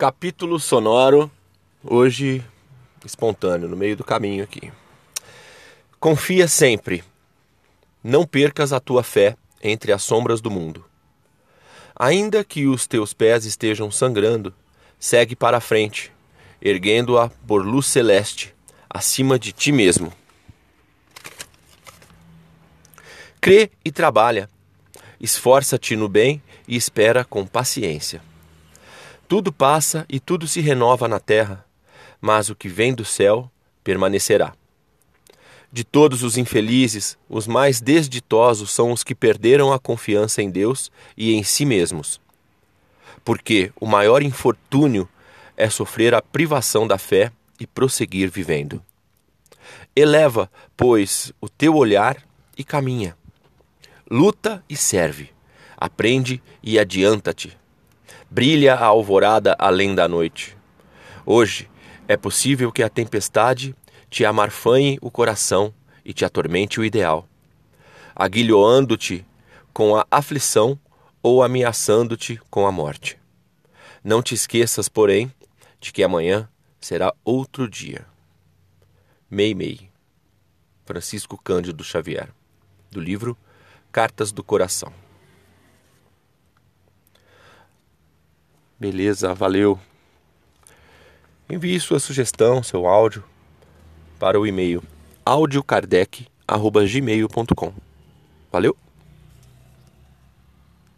Capítulo sonoro, hoje espontâneo, no meio do caminho aqui. Confia sempre. Não percas a tua fé entre as sombras do mundo. Ainda que os teus pés estejam sangrando, segue para a frente, erguendo-a por luz celeste, acima de ti mesmo. Crê e trabalha. Esforça-te no bem e espera com paciência. Tudo passa e tudo se renova na terra, mas o que vem do céu permanecerá. De todos os infelizes, os mais desditosos são os que perderam a confiança em Deus e em si mesmos. Porque o maior infortúnio é sofrer a privação da fé e prosseguir vivendo. Eleva, pois, o teu olhar e caminha. Luta e serve. Aprende e adianta-te brilha a alvorada além da noite. Hoje é possível que a tempestade te amarfanhe o coração e te atormente o ideal, aguilhoando-te com a aflição ou ameaçando-te com a morte. Não te esqueças, porém, de que amanhã será outro dia. Mei Mei, Francisco Cândido Xavier, do livro Cartas do Coração. Beleza, valeu. Envie sua sugestão, seu áudio para o e-mail audiokardec.gmail.com. Valeu!